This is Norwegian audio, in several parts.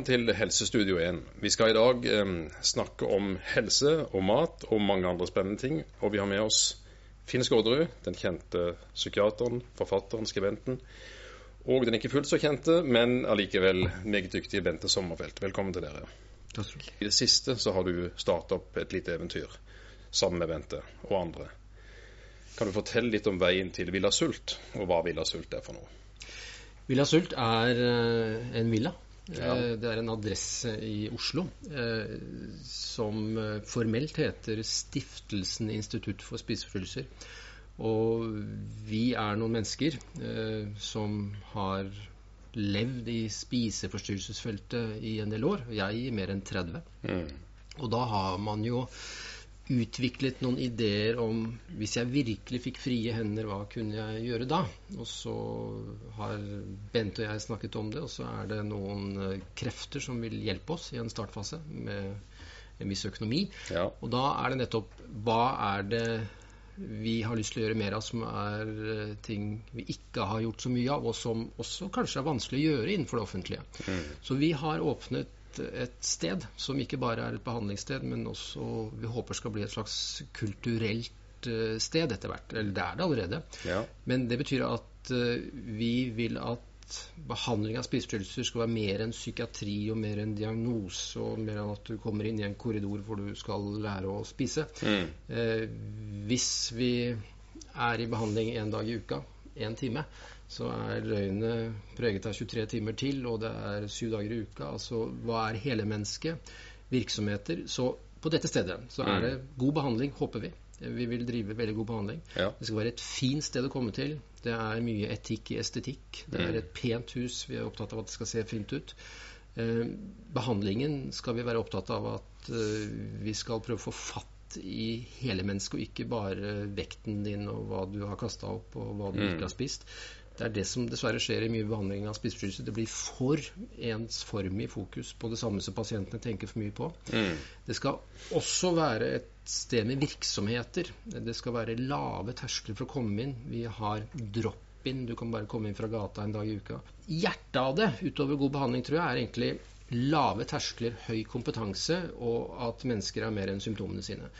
Velkommen til Helsestudio 1. Vi skal i dag eh, snakke om helse og mat og mange andre spennende ting. Og vi har med oss Finn Skårderud, den kjente psykiateren, forfatteren, skribenten. Og den ikke fullt så kjente, men allikevel meget dyktige Bente Sommerfelt. Velkommen til dere. I det siste så har du starta opp et lite eventyr sammen med Bente og andre. Kan du fortelle litt om veien til Villa Sult, og hva Villa Sult er for noe? Villa Sult er eh, en villa Ja. Eh, Det er en adresse i Oslo eh, som eh, formelt heter Stiftelsen Institutt for spiseforstyrrelser. Og vi er noen mennesker eh, som har levd i spiseforstyrrelsesfeltet i en del år. Jeg i mer enn 30. Mm. Og da har man jo utviklet noen ideer om hvis jeg virkelig fikk frie hender, hva kunne jeg gjøre da? Og så har Bent og jeg snakket om det, og så er det noen eh, krefter som vil hjelpe oss i en startfase med en viss økonomi. Ja. Og da er det nettopp hva er det vi har lyst til å gjøre mer av som er eh, ting vi ikke har gjort så mye av, og som også kanskje er vanskelig å gjøre innenfor det offentlige. Mm. Så vi har åpnet et sted som ikke bare er et behandlingssted, men også vi håper skal bli et slags kulturelt eh, sted etter hvert. Eller det er det allerede. ja. Men det betyr at eh, vi vil at behandling av spiseforstyrrelser skal være mer enn psykiatri og mer enn diagnose og mer enn at du kommer inn i en korridor hvor du skal lære å spise. Mm. Eh, hvis vi er i behandling en dag i uka, én time, så er døgnet preget av 23 timer til, og det er syv dager i uka. Altså hva er hele mennesket? Virksomheter. Så på dette stedet så er det god behandling, håper vi. Vi vil drive veldig god behandling. Ja. Det skal være et fint sted å komme til. Det er mye etikk i estetikk. Det er et pent hus. Vi er opptatt av at det skal se fint ut. Eh, behandlingen skal vi være opptatt av at eh, vi skal prøve å få fatt i hele mennesket, og ikke bare vekten din og hva du har kasta opp og hva du ikke har spist. Det er det som dessverre skjer i mye behandling av spiseforstyrrelser. Det blir for ensformig fokus på det samme som pasientene tenker for mye på. Mm. Det skal også være et sted med virksomheter. Det skal være lave terskler for å komme inn. Vi har drop-in. Du kan bare komme inn fra gata en dag i uka. Hjertet av det, utover god behandling, tror jeg, er egentlig lave terskler, høy kompetanse, og at mennesker er mer enn symptomene sine.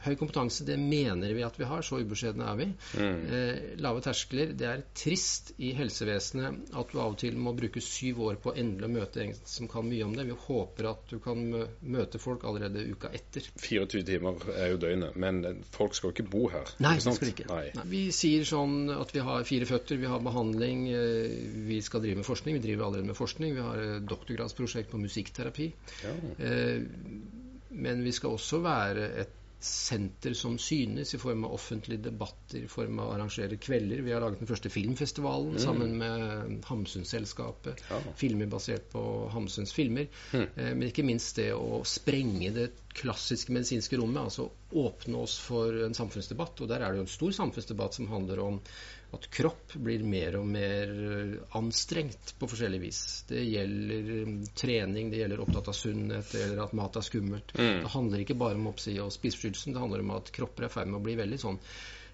Høy kompetanse, det mener vi at vi har, så ubeskjedne er vi. Eh, lave terskler, det er trist i helsevesenet at du av og til må bruke syv år på endelig å møte en som kan mye om det. Vi håper at du kan møte folk allerede uka etter. 24 timer er jo døgnet, men folk skal ikke bo her. Nei, ikke sant? skal ikke. Nei. Nei, vi sier sånn at vi har fire føtter, vi har behandling, eh, vi skal drive med forskning. Vi driver allerede med forskning. Vi har doktorgradsprosjekt på musikkterapi. Ja. Eh, Men vi skal også være et senter som synes i form av offentlige debatter, i form av å arrangere kvelder. Vi har laget den første filmfestivalen sammen med Hamsunselskapet. Ja. Filmer basert på Hamsuns filmer. Eh, Men ikke minst det å sprenge det klassiske medisinske rommet. Altså åpne oss for en samfunnsdebatt. Og der er det jo en stor samfunnsdebatt som handler om at kropp blir mer og mer eh, anstrengt på forskjellig vis. Det gjelder eh, trening, det gjelder opptatt av sunnhet, det gjelder at mat er skummelt. Det handler ikke bare om oppsi og spiseforstyrrelsen, det handler om at kropper er i ferd med å bli veldig sånn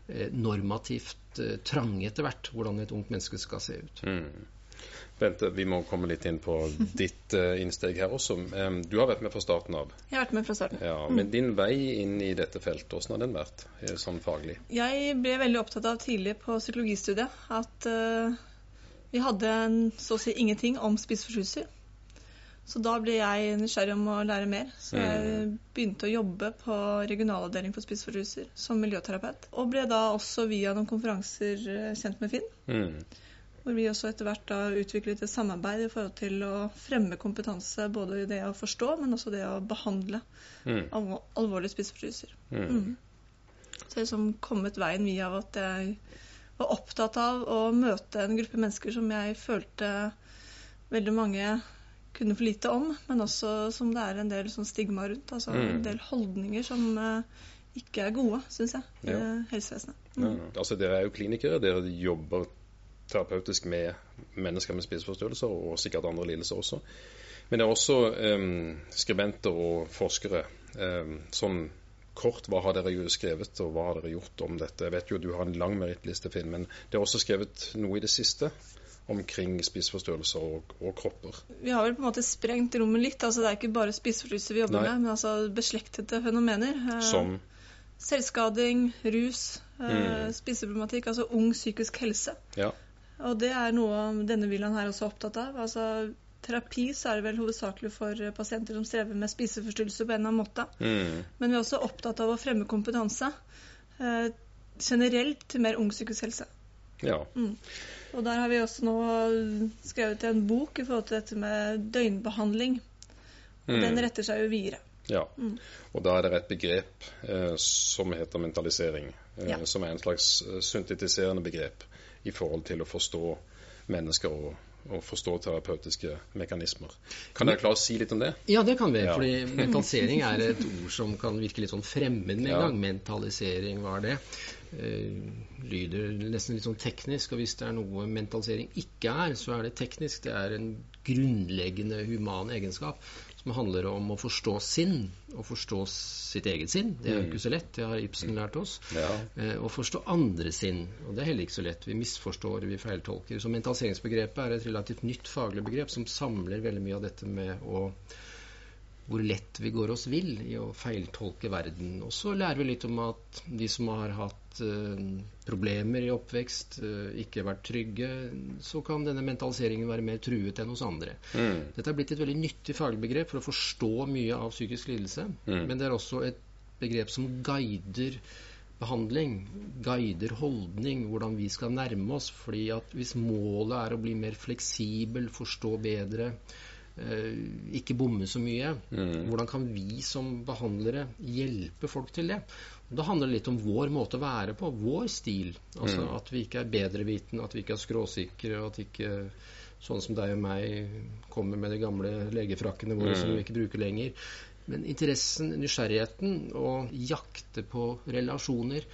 eh, normativt eh, trange etter hvert, hvordan et ungt menneske skal se ut. Mm. Bente, vi må komme litt inn på ditt eh, innsteg her også. Du har vært med fra starten av. Jeg har vært med fra starten. Ja, Men din vei inn i dette feltet, hvordan har den vært eh, sånn faglig? Jeg ble veldig opptatt av tidlig på psykologistudiet at uh, vi hadde en, så å si ingenting om spiseforstyrrelser. Så da ble jeg nysgjerrig om å lære mer. Så jeg begynte å jobbe på regionalavdeling for spiseforstyrrelser som miljøterapeut. Og ble da også via noen konferanser kjent med Finn. Mm. Hvor vi også etter hvert da utviklet et samarbeid i forhold til å fremme kompetanse både i det å forstå, men også det å behandle Mm. alvor, alvorlige spiseforstyrrelser. Mm. Mm. Så jeg har liksom kommet veien via at jeg var opptatt av å møte en gruppe mennesker som jeg følte veldig mange kunne for lite om, men også som det er en del sånn stigma rundt. Altså Mm. en del holdninger som eh, ikke er gode, syns jeg, i Ja. helsevesenet. Ja, altså Dere er jo klinikere. Dere jobber terapeutisk med mennesker med spiseforstyrrelser, og sikkert andre lidelser også. Men det er også um, skribenter og forskere. um, sånn kort, hva har dere jo skrevet, og hva har dere gjort om dette? Jeg vet jo du har en lang merittliste, Finn, men det er også skrevet noe i det siste omkring spiseforstyrrelser og, og, kropper. Vi har vel på en måte sprengt rommet litt. altså Det er ikke bare spiseforstyrrelser vi jobber Nei. med, men altså beslektede fenomener. Eh, Som? Selvskading, rus, eh, mm. spiseproblematikk, altså ung psykisk helse. Ja. Og det er noe denne villaen her også er opptatt av. altså Terapi så er det vel hovedsakelig for pasienter som strever med spiseforstyrrelser på en eller annen måte. Mm. Men vi er også opptatt av å fremme kompetanse eh, generelt til mer ung psykisk helse. Ja. Mm. Og der har vi også nå skrevet en bok i forhold til dette med døgnbehandling. Og mm. den retter seg jo videre. Ja, mm. og da er det et begrep eh, som heter mentalisering. Eh, ja. Som er en slags eh, syntetiserende begrep i forhold til å forstå mennesker og, og forstå terapeutiske mekanismer. Kan dere klare å si litt om det? Ja, det kan vi. Ja. fordi mentalisering er et ord som kan virke litt sånn fremmed med en ja. gang. Mentalisering, hva er det? Uh, lyder nesten litt sånn teknisk. Og hvis det er noe mentalisering ikke er, så er det teknisk. Det er en grunnleggende human egenskap som handler om å forstå sinn. Å forstå sitt eget sinn. Det er jo ikke så lett, det har Ibsen lært oss. Ja. Eh, å forstå andre sinn. Og det er heller ikke så lett. Vi misforstår, vi feiltolker. Så mentaliseringsbegrepet er et relativt nytt faglig begrep som samler veldig mye av dette med å hvor lett vi går oss vill i å feiltolke verden. Og så lærer vi litt om at de som har hatt uh, problemer i oppvekst, uh, ikke vært trygge, så kan denne mentaliseringen være mer truet enn hos andre. Mm. Dette er blitt et veldig nyttig fagbegrep for å forstå mye av psykisk lidelse. Mm. Men det er også et begrep som guider behandling, guider holdning, hvordan vi skal nærme oss. fordi at hvis målet er å bli mer fleksibel, forstå bedre, Eh, ikke bomme så mye. Mm. Hvordan kan vi som behandlere hjelpe folk til det? Da handler det litt om vår måte å være på, vår stil. Altså mm. At vi ikke er bedrevitende, at vi ikke er skråsikre, at ikke sånn som deg og meg kommer med de gamle legefrakkene våre mm. som vi ikke bruker lenger. Men interessen, nysgjerrigheten, å jakte på relasjoner,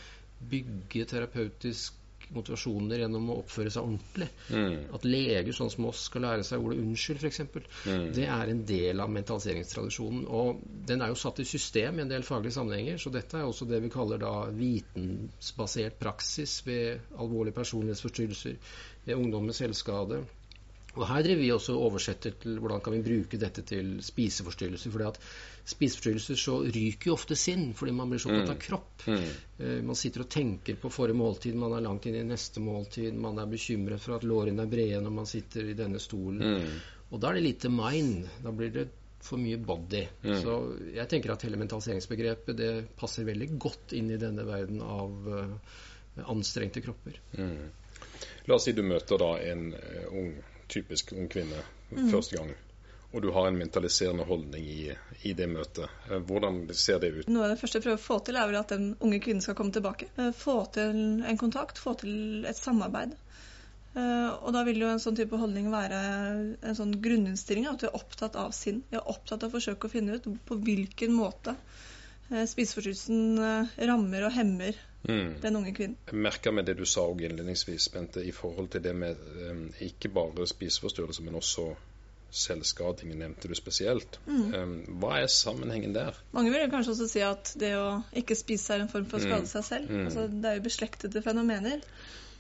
bygge terapeutisk motivasjoner gjennom å oppføre seg ordentlig. Mm. At leger sånn som oss skal lære seg ordet 'unnskyld', f.eks. Mm. Det er en del av mentaliseringstradisjonen. Og den er jo satt i system i en del faglige sammenhenger, så dette er også det vi kaller da vitensbasert praksis ved alvorlige personlighetsforstyrrelser, ved ungdom med selvskade. Og Her driver vi også og oversetter til hvordan kan vi bruke dette til spiseforstyrrelser. fordi at spiseforstyrrelser så ryker jo ofte sinn fordi man blir så opptatt av mm. kropp. Mm. Uh, man sitter og tenker på forrige måltid, man er langt inn i neste måltid, man er bekymret for at lårene er brede når man sitter i denne stolen. Mm. Og da er det lite mind. Da blir det for mye body. Mm. Så jeg tenker at hele mentaliseringsbegrepet det passer veldig godt inn i denne verden av uh, anstrengte kropper. Mm. La oss si du møter da en uh, ung typisk ung kvinne mm. første gang, og du har en mentaliserende holdning i, i, det møtet. Eh, hvordan ser det ut? Noe av det første jeg prøver å få til, er vel at den unge kvinnen skal komme tilbake. Eh, få til en kontakt, få til et samarbeid. Eh, og da vil jo en sånn type holdning være en sånn grunninnstilling at du er opptatt av sinn. Vi er opptatt av å forsøke å finne ut på hvilken måte spiseforstyrrelsen rammer og hemmer mm. den unge kvinnen. Jeg merka med det du sa innledningsvis, Bente, i forhold til det med um, ikke bare spiseforstyrrelser, men også selvskading, nevnte du spesielt. Mm. Um, hva er sammenhengen der? Mange vil kanskje også si at det å ikke spise er en form for å skade mm. seg selv. Mm. Altså, det er jo beslektede fenomener.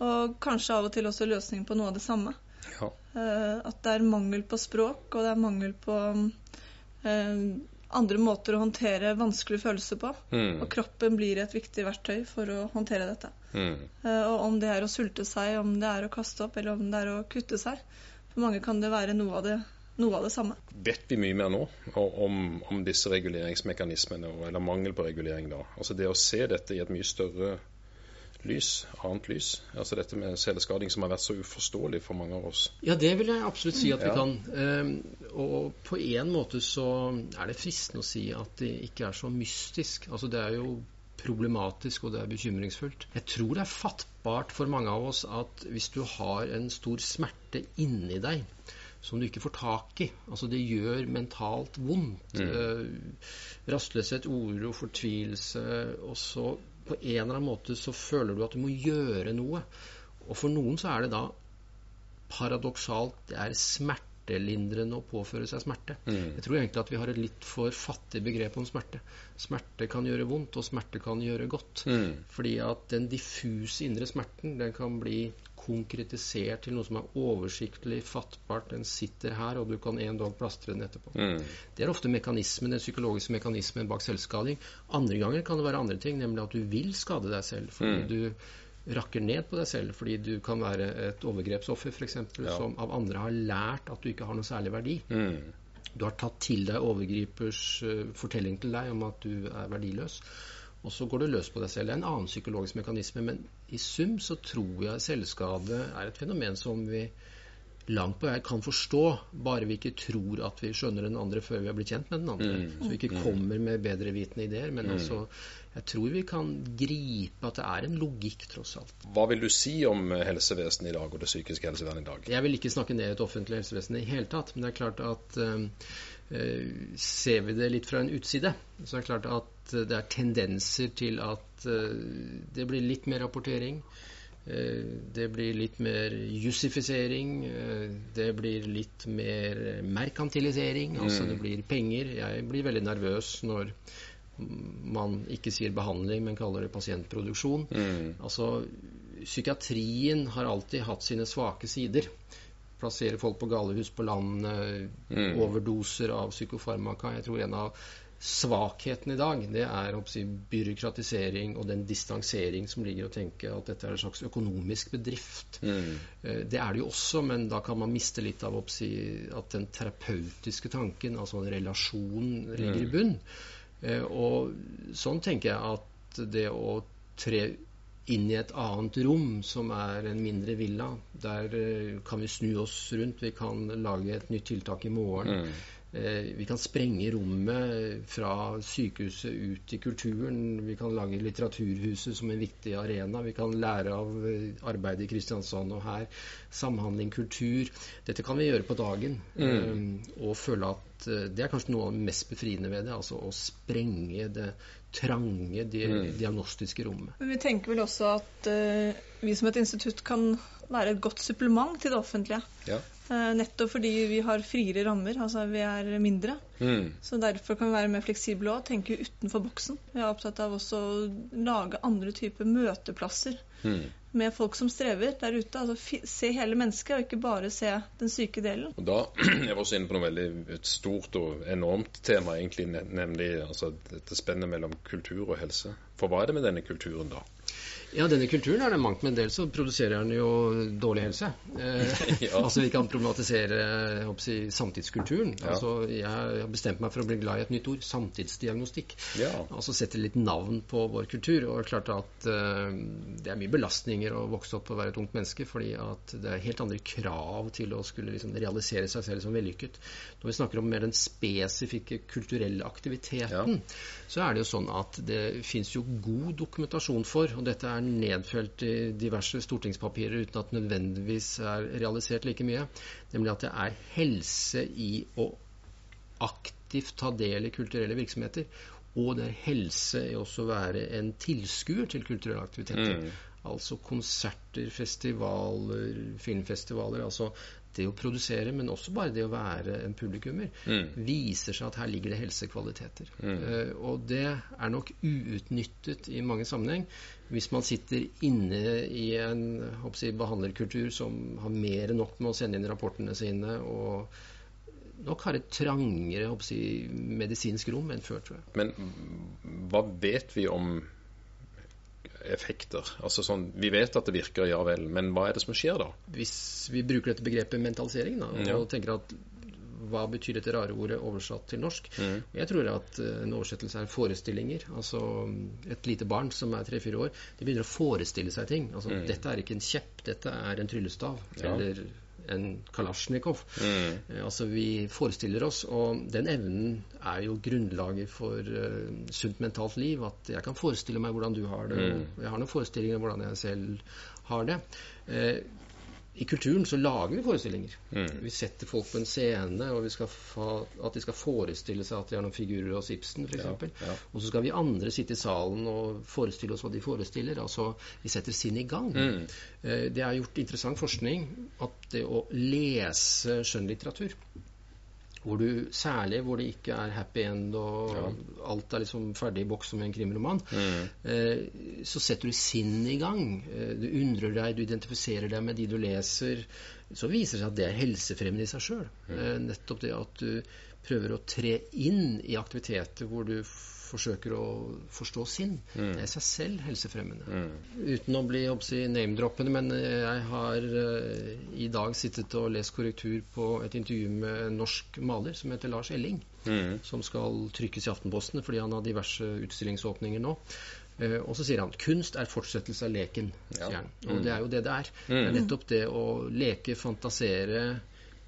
Og kanskje av og til også løsning på noe av det samme. Ja. Uh, at det er mangel på språk, og det er mangel på uh, andre måter å håndtere vanskelige følelser på. Mm. Og kroppen blir et viktig verktøy for å håndtere dette. Mm. Uh, og om det er å sulte seg, om det er å kaste opp, eller om det er å kutte seg. For mange kan det være noe av det, noe av det samme. Vet vi mye mer nå om, om disse reguleringsmekanismene, eller mangel på regulering da? Altså det å se dette i et mye større lys, annet lys. Altså dette med selvskading som har vært så uforståelig for mange av oss. Ja, det vil jeg absolutt si at vi kan. Um, og på en måte så er det fristende å si at det ikke er så mystisk. Altså det er jo problematisk, og det er bekymringsfullt. Jeg tror det er fattbart for mange av oss at hvis du har en stor smerte inni deg som du ikke får tak i. Altså Det gjør mentalt vondt. Mm. Uh, rastløshet, uro, fortvilelse. Og så på en eller annen måte så føler du at du må gjøre noe. Og for noen så er det da paradoksalt det er smertelindrende å påføre seg smerte. Mm. Jeg tror egentlig at vi har et litt for fattig begrep om smerte. Smerte kan gjøre vondt, og smerte kan gjøre godt. Mm. Fordi at den diffuse indre smerten den kan bli konkretisert til noe som er oversiktlig, fattbart. Den sitter her, og du kan en dag plastre den etterpå. Mm. Det er ofte mekanismen, den psykologiske mekanismen bak selvskading. Andre ganger kan det være andre ting, nemlig at du vil skade deg selv. Fordi Mm. du rakker ned på deg selv fordi du kan være et overgrepsoffer f.eks. eksempel Ja. som av andre har lært at du ikke har noe særlig verdi. Mm. Du har tatt til deg overgripers uh, fortelling til deg om at du er verdiløs. Og så går du løs på deg selv. Det er en annen psykologisk mekanisme. Men i sum så tror jeg selvskade er et fenomen som vi langt på vei kan forstå, bare vi ikke tror at vi skjønner den andre før vi har blitt kjent med den andre. Mm. Så vi ikke kommer med bedrevitende ideer. Men Mm. altså, jeg tror vi kan gripe at det er en logikk, tross alt. Hva vil du si om helsevesenet i dag og det psykiske helsevernet i dag? Jeg vil ikke snakke ned et offentlig helsevesen i hele tatt, men det er klart at eh, ser vi det litt fra en utside, så er det klart at eh, det er tendenser til at eh, det blir litt mer rapportering. eh, Det blir litt mer jussifisering. eh, Det blir litt mer merkantilisering. Altså det blir penger. Jeg blir veldig nervøs når man ikke sier behandling, men kaller det pasientproduksjon. Mm. Altså, psykiatrien har alltid hatt sine svake sider. Plassere folk på galehus på landet, Mm. overdoser av psykofarmaka. Jeg tror en av svakhetene i dag, det er si, byråkratisering og den distansering som ligger i å tenke at dette er en slags økonomisk bedrift. Mm. Eh, Det er det jo også, men da kan man miste litt av si, at den terapeutiske tanken, altså en relasjon, ligger i bunn. Eh, Og sånn tenker jeg at det å tre inn i et annet rom, som er en mindre villa, der eh, kan vi snu oss rundt, vi kan lage et nytt tiltak i morgen. Mm. Eh, Vi kan sprenge rommet fra sykehuset ut i kulturen. Vi kan lage Litteraturhuset som en viktig arena. Vi kan lære av eh, arbeidet i Kristiansand og her. Samhandling, kultur. Dette kan vi gjøre på dagen. Eh, Og føle at det er kanskje noe av det mest befriende ved det. Altså å sprenge det trange, di diagnostiske rommet. Men vi tenker vel også at uh, vi som et institutt kan være et godt supplement til det offentlige. Ja. Uh, nettopp fordi vi har friere rammer, altså vi er mindre. Mm. Så derfor kan vi være mer fleksible og tenke utenfor boksen. Vi er opptatt av også å lage andre typer møteplasser Mm. Med folk som strever der ute. Altså se hele mennesket, og ikke bare se den syke delen. Og da er vi også inne på noe veldig stort og enormt tema, egentlig, nemlig altså, dette spennet mellom kultur og helse. For hva er det med denne kulturen, da? Ja, denne kulturen er det mangt, men dels så produserer den jo dårlig helse. Eh, Ja. altså Vi kan problematisere si, samtidskulturen. Ja. Altså Jeg har bestemt meg for å bli glad i et nytt ord samtidsdiagnostikk. Ja. Altså sette litt navn på vår kultur. Og klart at eh, det er mye belastninger å vokse opp og være et ungt menneske, fordi at det er helt andre krav til å skulle liksom realisere seg selv som vellykket. Når vi snakker om mer den spesifikke kulturelle aktiviteten, så er det jo sånn at det fins jo god dokumentasjon for, og dette er nedfelt i diverse stortingspapirer uten at nødvendigvis er realisert like mye, nemlig at det er helse i å aktivt ta del i kulturelle virksomheter. Og det er helse i også å være en tilskuer til kulturelle aktiviteter. Mm. Altså konserter, festivaler, filmfestivaler. Altså det å produsere, men også bare det å være en publikummer, Mm. viser seg at her ligger det helsekvaliteter. Mm. Uh, og det er nok uutnyttet i mange sammenheng. Hvis man sitter inne i en jeg, behandlerkultur som har mer enn nok med å sende inn rapportene sine, og nok har et trangere jeg, medisinsk rom enn før, tror jeg. Men hva vet vi om effekter? Altså sånn, Vi vet at det virker, ja vel, men hva er det som skjer da? Hvis vi bruker dette begrepet mentalisering, da, og Ja. tenker at hva betyr dette rare ordet oversatt til norsk? Mm. Jeg tror at eh, en oversettelse er forestillinger. Altså et lite barn som er tre-fire år, de begynner å forestille seg ting. Altså Mm. dette er ikke en kjepp, dette er en tryllestav. Ja. Eller en kalasjnikov. Mm. Eh, Altså Vi forestiller oss, og den evnen er jo grunnlaget for uh, sunt mentalt liv. At jeg kan forestille meg hvordan du har det, Mm. jeg har noen forestillinger om hvordan jeg selv har det. Eh, I kulturen så lager vi forestillinger. Mm. Vi setter folk på en scene, og vi skal fa at de skal forestille seg at de har noen figurer hos Ibsen, f.eks. Ja, ja. Og så skal vi andre sitte i salen og forestille oss hva de forestiller. Altså, vi setter sinnet i gang. Mm. Eh, Det er gjort interessant forskning at det å lese skjønnlitteratur hvor du, særlig hvor det ikke er happy end og alt er liksom ferdig i boks som en krimroman, eh, så setter du sinnet i gang. Eh, du undrer deg, du identifiserer deg med de du leser. Så viser det seg at det er helsefremmende i seg sjøl. Eh, nettopp det at du prøver å tre inn i aktiviteter hvor du forsøker å forstå sinn. Det er i seg selv helsefremmende. Uten å bli si, name-droppende, men jeg har eh, i dag sittet og lest korrektur på et intervju med en norsk maler som heter Lars Elling, som skal trykkes i Aftenposten fordi han har diverse utstillingsåpninger nå. Uh, og så sier han kunst er fortsettelse av leken. han. Og det er jo det det er. Det er nettopp det å leke, fantasere,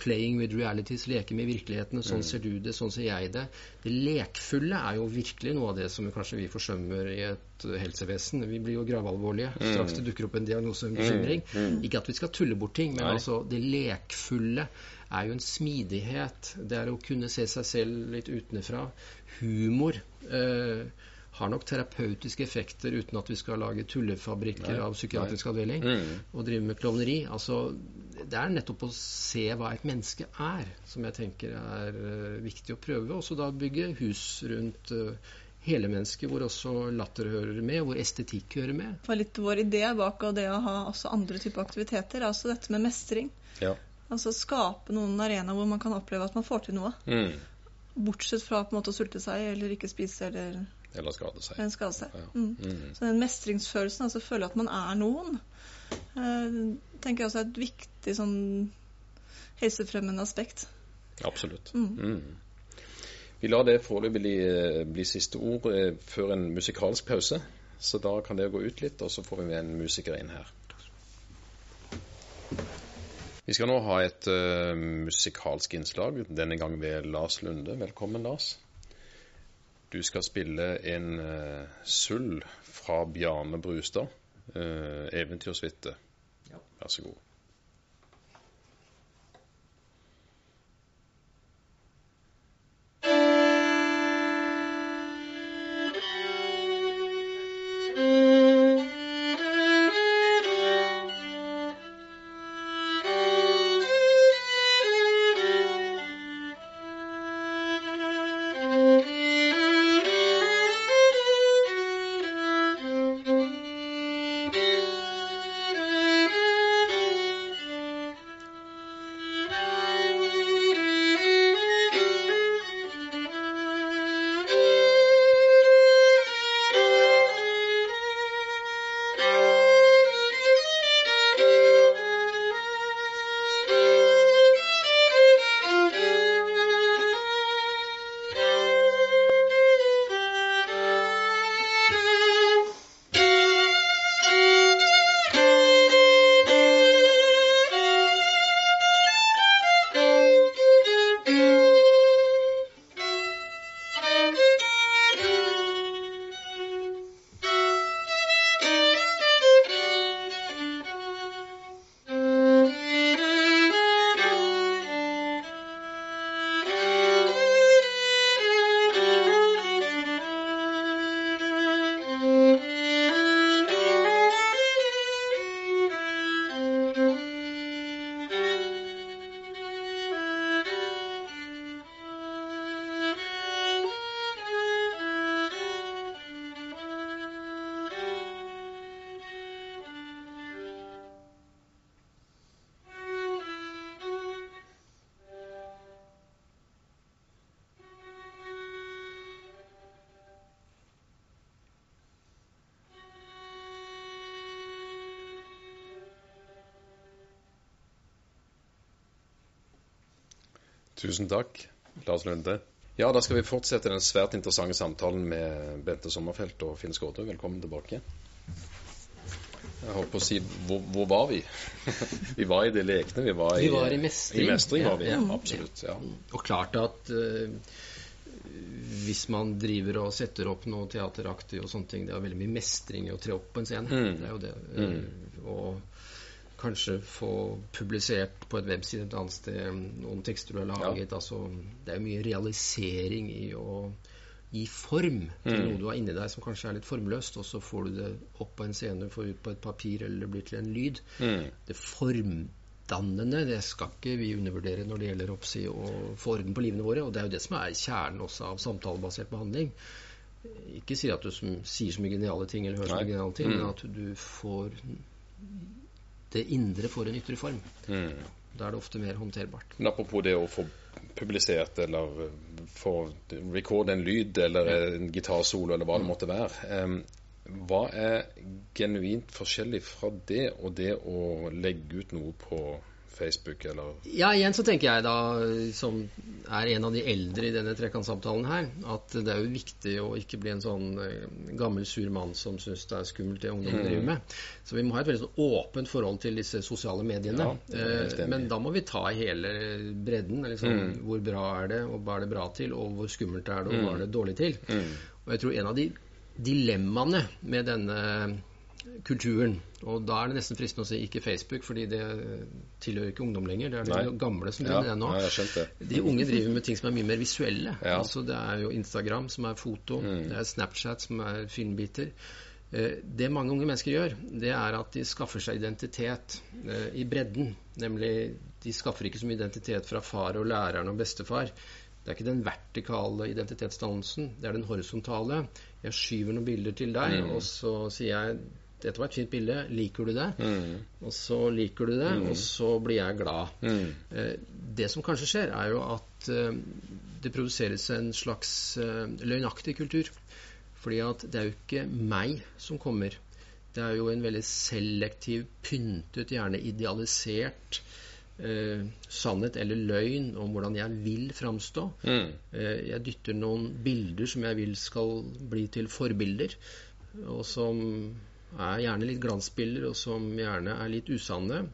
Playing with realities, leke med virkeligheten. Sånn ser du det, sånn ser jeg det. Det lekfulle er jo virkelig noe av det som kanskje vi forsømmer i et helsevesen. Vi blir jo gravalvorlige straks det dukker opp en diagnose en bekymring. Ikke at vi skal tulle bort ting, men Nei. altså det lekfulle er jo en smidighet. Det er å kunne se seg selv litt utenfra. Humor. Eh, har nok terapeutiske effekter uten at vi skal lage tullefabrikker Nei, av psykiatrisk avdeling Mm. og drive med klovneri. Altså, det er nettopp å se hva et menneske er, som jeg tenker er uh, viktig å prøve. Og så da bygge hus rundt uh, hele mennesket, hvor også latter hører med, hvor estetikk hører med. Det var litt vår idé bak og det å ha også andre typer aktiviteter, er altså dette med mestring. Ja. Altså skape noen arenaer hvor man kan oppleve at man får til noe. Mm. Bortsett fra på en måte å sulte seg eller ikke spise eller Eller skade seg. en skade seg. Ja. Mm. Mm. Så den mestringsfølelsen, altså føle at man er noen, eh, tenker jeg også er et viktig sånn helsefremmende aspekt. Absolutt. Mm. Mm. Vi lar det foreløpig bli, bli siste ord eh, før en musikalsk pause. Så da kan det gå ut litt, og så får vi med en musiker inn her. Vi skal nå ha et uh, musikalsk innslag, denne gang ved Lars Lunde. Velkommen, Lars. Du skal spille en uh, sull fra Bjarne Brustad. Uh, 'Eventyrsuite'. Ja. Vær så god. Tusen takk, Lars Lunde. Ja, da skal vi fortsette den svært interessante samtalen med Bente Sommerfelt og Finn Skårde. Velkommen tilbake. Jeg holdt på å si hvor, hvor var vi? vi var i det lekne. Vi var i, Vi var i mestring. I mestring var vi, Ja, absolutt. Ja. Og klart at uh, hvis man driver og setter opp noe teateraktig og sånne ting, det er veldig mye mestring i å tre opp på en scene. Mm. Det er jo det. Eh, og kanskje få publisert på et webside et annet sted noen tekster du har laget. Altså, det er mye realisering i å gi form til Mm. noe du har inni deg som kanskje er litt formløst, og så får du det opp på en scene, får ut på et papir, eller det blir til en lyd. Mm. Det formdannende. Det skal ikke vi undervurdere når det gjelder oppsi å få orden på livene våre. Og det er jo det som er kjernen også av samtalebasert behandling. Ikke si at du som, sier så mye geniale ting, eller hører så mye geniale ting, Mm. men at du får Det indre får en ytre form. Mm. Da er det ofte mer håndterbart. Men apropos det å få publisert eller eh, få recorde en lyd eller en gitarsolo eller hva det måtte være. em, hva er genuint forskjellig fra det og det å legge ut noe på Facebook eller Ja, igjen så tenker jeg da, som er en av de eldre i denne trekantsamtalen her, at det er jo viktig å ikke bli en sånn eh, gammel, sur mann som syns det er skummelt det ungdommen driver med. Så vi må ha et veldig sånn åpent forhold til disse sosiale mediene. Ja, Eh. Men da må vi ta hele bredden. Liksom, Hvor bra er det, og hva er det bra til, og hvor skummelt er det, og hva er det dårlig til. Og jeg tror en av de dilemmaene med denne kulturen Og da er det nesten fristende å si ikke Facebook, fordi det tilhører ikke ungdom lenger. Det er de Nei. gamle som Ja, driver med det nå. ja. De unge driver med ting som er mye mer visuelle. Ja. Altså Det er jo Instagram som er foto, det er Snapchat som er filmbiter. Eh, Det mange unge mennesker gjør, det er at de skaffer seg identitet eh, i bredden. Nemlig, de skaffer ikke så mye identitet fra far og læreren og bestefar. Det er ikke den vertikale identitetsdannelsen, det er den horisontale. Jeg skyver noen bilder til deg, og så sier jeg dette var et fint bilde, liker du det? Og så liker du det, og så blir jeg glad. Eh, Det som kanskje skjer, er jo at eh, det produseres en slags eh, løgnaktig kultur. Fordi at det er jo ikke meg som kommer. Det er jo en veldig selektiv, pyntet, gjerne idealisert eh, sannhet eller løgn om hvordan jeg vil framstå. Mm. Eh, jeg dytter noen bilder som jeg vil skal bli til forbilder, og som er gjerne litt glansbilder, og som gjerne er litt usanne.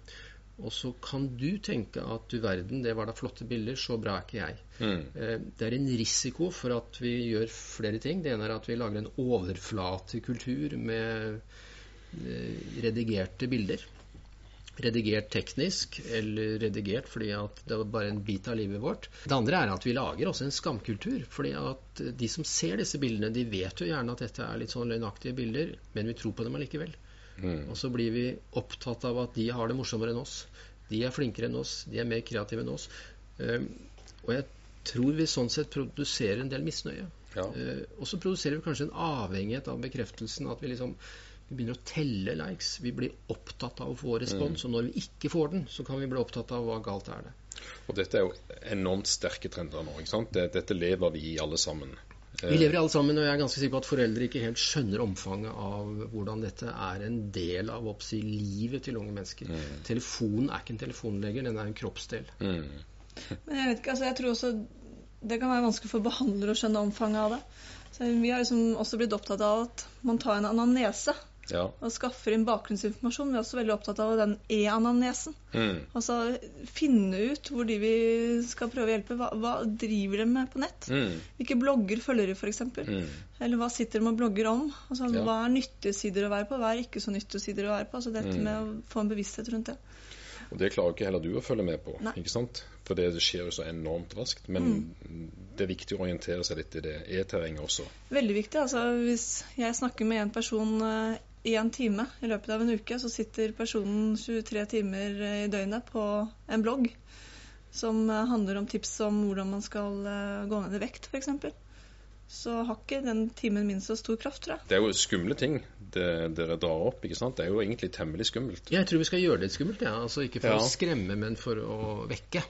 Og så kan du tenke at du verden, det var da flotte bilder, så bra er ikke jeg. Mm. Eh, Det er en risiko for at vi gjør flere ting. Det ene er at vi lager en overflatekultur med eh, redigerte bilder. Redigert teknisk, eller redigert fordi at det var bare en bit av livet vårt. Det andre er at vi lager også en skamkultur. fordi at de som ser disse bildene, de vet jo gjerne at dette er litt sånn løgnaktige bilder, men vi tror på dem allikevel. Og så blir vi opptatt av at de har det morsommere enn oss. De er flinkere enn oss, de er mer kreative enn oss. Eh, og jeg tror vi sånn sett produserer en del misnøye. Ja. Eh, og så produserer vi kanskje en avhengighet av bekreftelsen. At vi liksom vi begynner å telle likes. Vi blir opptatt av å få respons. Og når vi ikke får den, så kan vi bli opptatt av hva galt er det. Og dette er jo enormt sterke trender nå. ikke sant? Dette lever vi i alle sammen. Vi lever i alle sammen, og jeg er ganske sikker på at foreldre ikke helt skjønner omfanget av hvordan dette er en del av oppsi livet til unge mennesker. Telefonen er ikke en telefonlegger den er en kroppsdel. Mm. Men jeg vet ikke, altså jeg tror også det kan være vanskelig for behandlere å skjønne omfanget av det. Så vi har liksom også blitt opptatt av at man tar en anamnese Ja. og skaffer inn bakgrunnsinformasjon. Vi er også veldig opptatt av den e-anamnesen. Mm. Altså finne ut hvor de vi skal prøve å hjelpe, hva, hva driver de med på nett? Mm. Hvilke blogger følger de, f.eks.? Mm. Eller hva sitter de og blogger om? Altså, Ja. Hva er nyttige sider å være på, hva er ikke så nyttige sider å være på? Altså dette Mm. med å få en bevissthet rundt det. Og det klarer ikke heller du å følge med på, Nei. ikke sant? For det skjer jo så enormt raskt. Men det er viktig å orientere seg litt i det e-terrenget også. Veldig viktig. altså Hvis jeg snakker med en person en time i løpet av en uke, så sitter personen 23 timer eh, i døgnet på en blogg som eh, handler om tips om hvordan man skal eh, gå ned i vekt, f.eks. Så har ikke den timen min så stor kraft, tror jeg. Det er jo skumle ting det, dere drar opp, ikke sant? Det er jo egentlig temmelig skummelt. Jeg tror vi skal gjøre det litt skummelt. Ja. Altså ikke for Ja. å skremme, men for å vekke.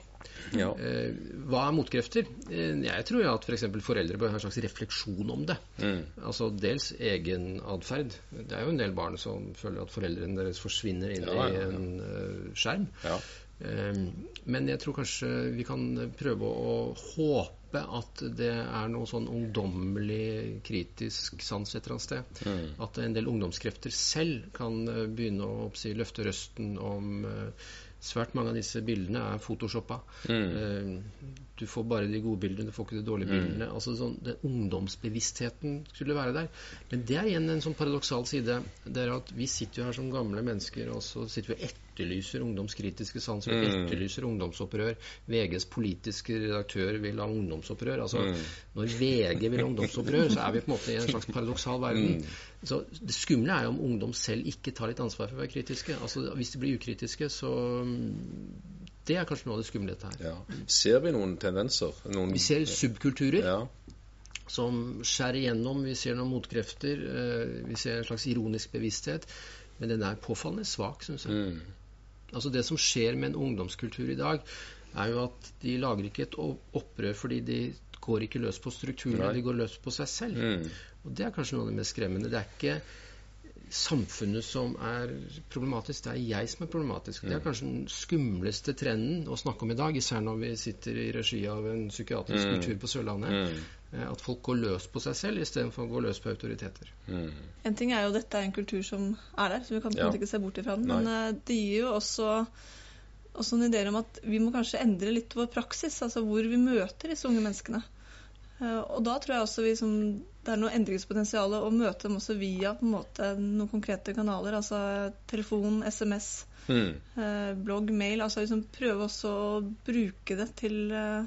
Ja. Eh, hva er motkrefter? Eh, jeg tror jo at f.eks. For foreldre bør ha en slags refleksjon om det. Mm. Altså dels egen atferd. Det er jo en del barn som føler at foreldrene deres forsvinner inn Ja, ja, i en uh, skjerm. ja. Eh, men jeg tror kanskje vi kan prøve å håpe at det er noe sånn ungdommelig kritisk sans et eller annet sted. Mm. At en del ungdomskrefter selv kan eh, begynne å oppsi, løfte røsten om eh, Svært mange av disse bildene er photoshoppa. Mm. Du får bare de gode bildene, du får ikke de dårlige bildene. Altså sånn, den Ungdomsbevisstheten skulle være der. Men det er igjen en sånn paradoksal side. Det er at Vi sitter jo her som gamle mennesker, og så sitter vi og etterlyser ungdomskritiske sans, vi Mm. etterlyser ungdomsopprør. VGs politiske redaktør vil ha ungdomsopprør. Altså, Mm. Når VG vil ha ungdomsopprør, så er vi på en måte i en slags paradoksal verden. Mm. Så Det skumle er jo om ungdom selv ikke tar litt ansvar for å være kritiske. Altså Hvis de blir ukritiske, så mm, Det er kanskje noe av det skumle her. Ja. Ser vi noen tendenser? Noen, Vi ser subkulturer ja. som skjærer igjennom. Vi ser noen motkrefter. eh, Vi ser en slags ironisk bevissthet. Men den er påfallende svak, syns jeg. Mm. Altså Det som skjer med en ungdomskultur i dag, er jo at de lager ikke et opprør fordi de går ikke løs på strukturene, de går løs på seg selv. Mm. Og Det er kanskje noe av det mest skremmende. Det er ikke samfunnet som er problematisk, det er jeg som er problematisk. Det er kanskje den skumleste trenden å snakke om i dag, især når vi sitter i regi av en psykiatrisk Mm. kultur på Sørlandet. Mm. eh, At folk går løs på seg selv istedenfor å gå løs på autoriteter. Mm. En ting er jo dette er en kultur som er der, så vi kan på en Ja. måte ikke se bort ifra den. Nei. Men eh, det gir jo også, også en idé om at vi må kanskje endre litt vår praksis, altså hvor vi møter disse unge menneskene. Eh, Og da tror jeg også vi som, det er noe endringspotensial å møte dem også via på en måte noen konkrete kanaler, altså telefon, SMS, Mm. eh, blogg, mail. Altså liksom prøve også å bruke det til eh,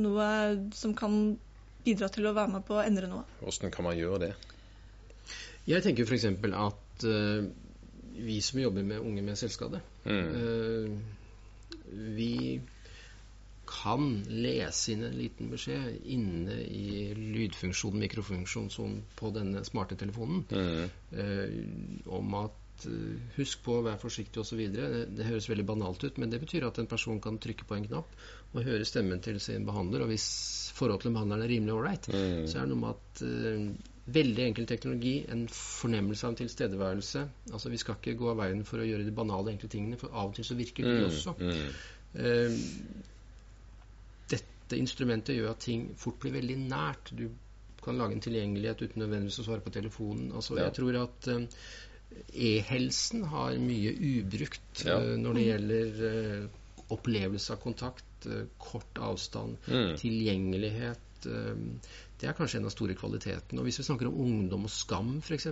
noe som kan bidra til å være med på å endre noe. Hvordan kan man gjøre det? Jeg tenker f.eks. at eh, vi som jobber med unge med selvskade, Mm. eh, vi kan lese inn en liten beskjed inne i lydfunksjonen, mikrofunksjonen på denne smarte telefonen Mm. eh, om at eh, husk på å være forsiktig osv. Det, det høres veldig banalt ut, men det betyr at en person kan trykke på en knapp og høre stemmen til sin behandler, og hvis forholdet til behandleren er rimelig ålreit, Mm. så er det noe med at eh, veldig enkel teknologi, en fornemmelse av en tilstedeværelse Altså Vi skal ikke gå av veien for å gjøre de banale, enkle tingene, for av og til så virker de Mm. også. Mm. Dette instrumentet gjør at ting fort blir veldig nært. Du kan lage en tilgjengelighet uten nødvendigvis å svare på telefonen. Altså, Ja. Jeg tror at eh, e-helsen har mye ubrukt Ja. eh, når det gjelder eh, opplevelse av kontakt, kort avstand, Mm. tilgjengelighet. det er kanskje en av store kvalitetene. Og hvis vi snakker om ungdom og skam, f.eks.,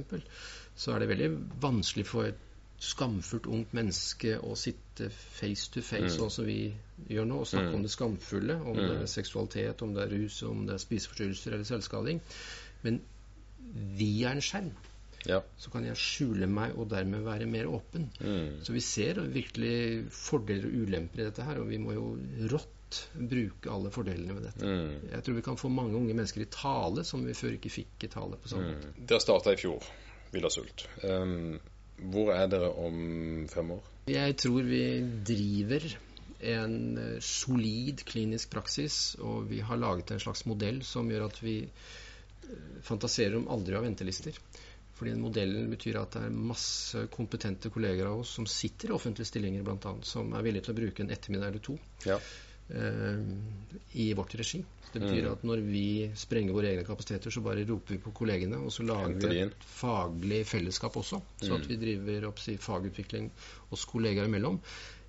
så er det veldig vanskelig for et skamfullt ungt menneske å sitte face to face, Mm. sånn som vi gjør nå, og snakke Mm. om det skamfulle, om det Mm. er seksualitet, om det er rus, om det er spiseforstyrrelser eller selvskading. Men via en skjerm Ja. så kan jeg skjule meg og dermed være mer åpen. Mm. Så vi ser virkelig fordeler og ulemper i dette her, og vi må jo rått bruke alle fordelene ved dette. Mm. Jeg tror vi kan få mange unge mennesker i tale som vi før ikke fikk i tale på samme måte. Mm. Dere starta i fjor, Villa Sult. Um, hvor er dere om fem år? Jeg tror vi driver en eh, solid klinisk praksis, og vi har laget en slags modell som gjør at vi eh, fantaserer om aldri å ha ventelister. Fordi den modellen betyr at det er masse kompetente kolleger av oss som sitter i offentlige stillinger, annet, som er villige til å bruke en ettermiddag eller to Ja. Eh, i vårt regi. Det betyr Mm. at når vi sprenger våre egne kapasiteter, så bare roper vi på kollegene, og så lager vi et faglig fellesskap også, så at Mm. vi driver opp si, fagutvikling oss kollegaer imellom.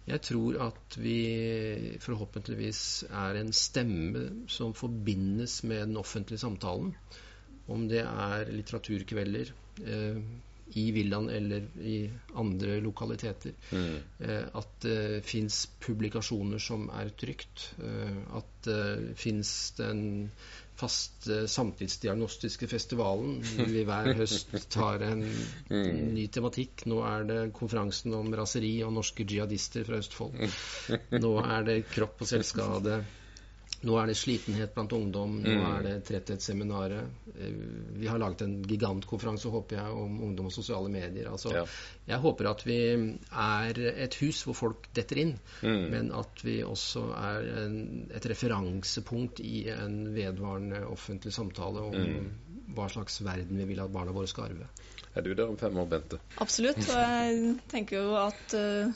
Jeg tror at vi forhåpentligvis er en stemme som forbindes med den offentlige samtalen. Om det er litteraturkvelder eh, i villaen eller i andre lokaliteter. Mm. Eh, at det fins publikasjoner som er trygt. Eh, at det fins den faste samtidsdiagnostiske festivalen hvor vi hver høst tar en Mm. ny tematikk. Nå er det konferansen om raseri og norske jihadister fra Østfold. Nå er det kropp og selvskade. Nå er det slitenhet blant ungdom. Nå Mm. er det Tretthetsseminaret. Eh, Vi har laget en gigantkonferanse, håper jeg, om ungdom og sosiale medier. Altså, Ja. Jeg håper at vi er et hus hvor folk detter inn, Mm. men at vi også er en, et referansepunkt i en vedvarende offentlig samtale om Mm. hva slags verden vi vil at barna våre skal arve. Er du der om fem år, Bente? Absolutt. Og jeg tenker jo at uh,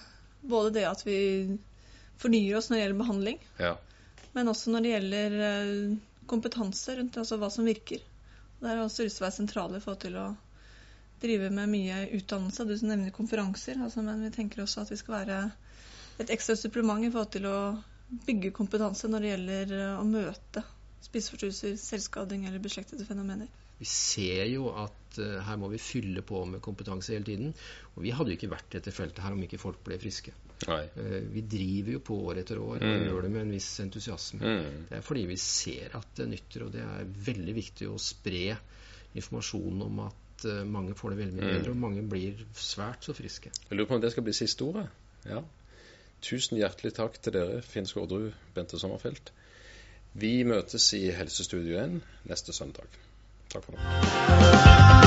både det at vi fornyer oss når det gjelder behandling, Ja. Men også når det gjelder eh, kompetanse rundt det, altså hva som virker. Der er også til sentrale i forhold til å drive med mye utdannelse. Du nevner konferanser, altså, men vi tenker også at vi skal være et ekstra supplement i forhold til å bygge kompetanse når det gjelder eh, å møte spiseforstyrrelser, selvskading eller beslektede fenomener. Vi ser jo at uh, her må vi fylle på med kompetanse hele tiden. Og vi hadde jo ikke vært dette feltet her om ikke folk ble friske. Nei. Uh, vi driver jo på år etter år og Mm. gjør det med en viss entusiasme. Mm. Det er fordi vi ser at det nytter, og det er veldig viktig å spre informasjon om at uh, mange får det veldig mye Mm. bedre, og mange blir svært så friske. Jeg lurer på om det skal bli siste ordet. Ja. Tusen hjertelig takk til dere, Finn Skårderud, Bente Sommerfelt. Vi møtes i Helsestudio 1 neste søndag. Takk for nå.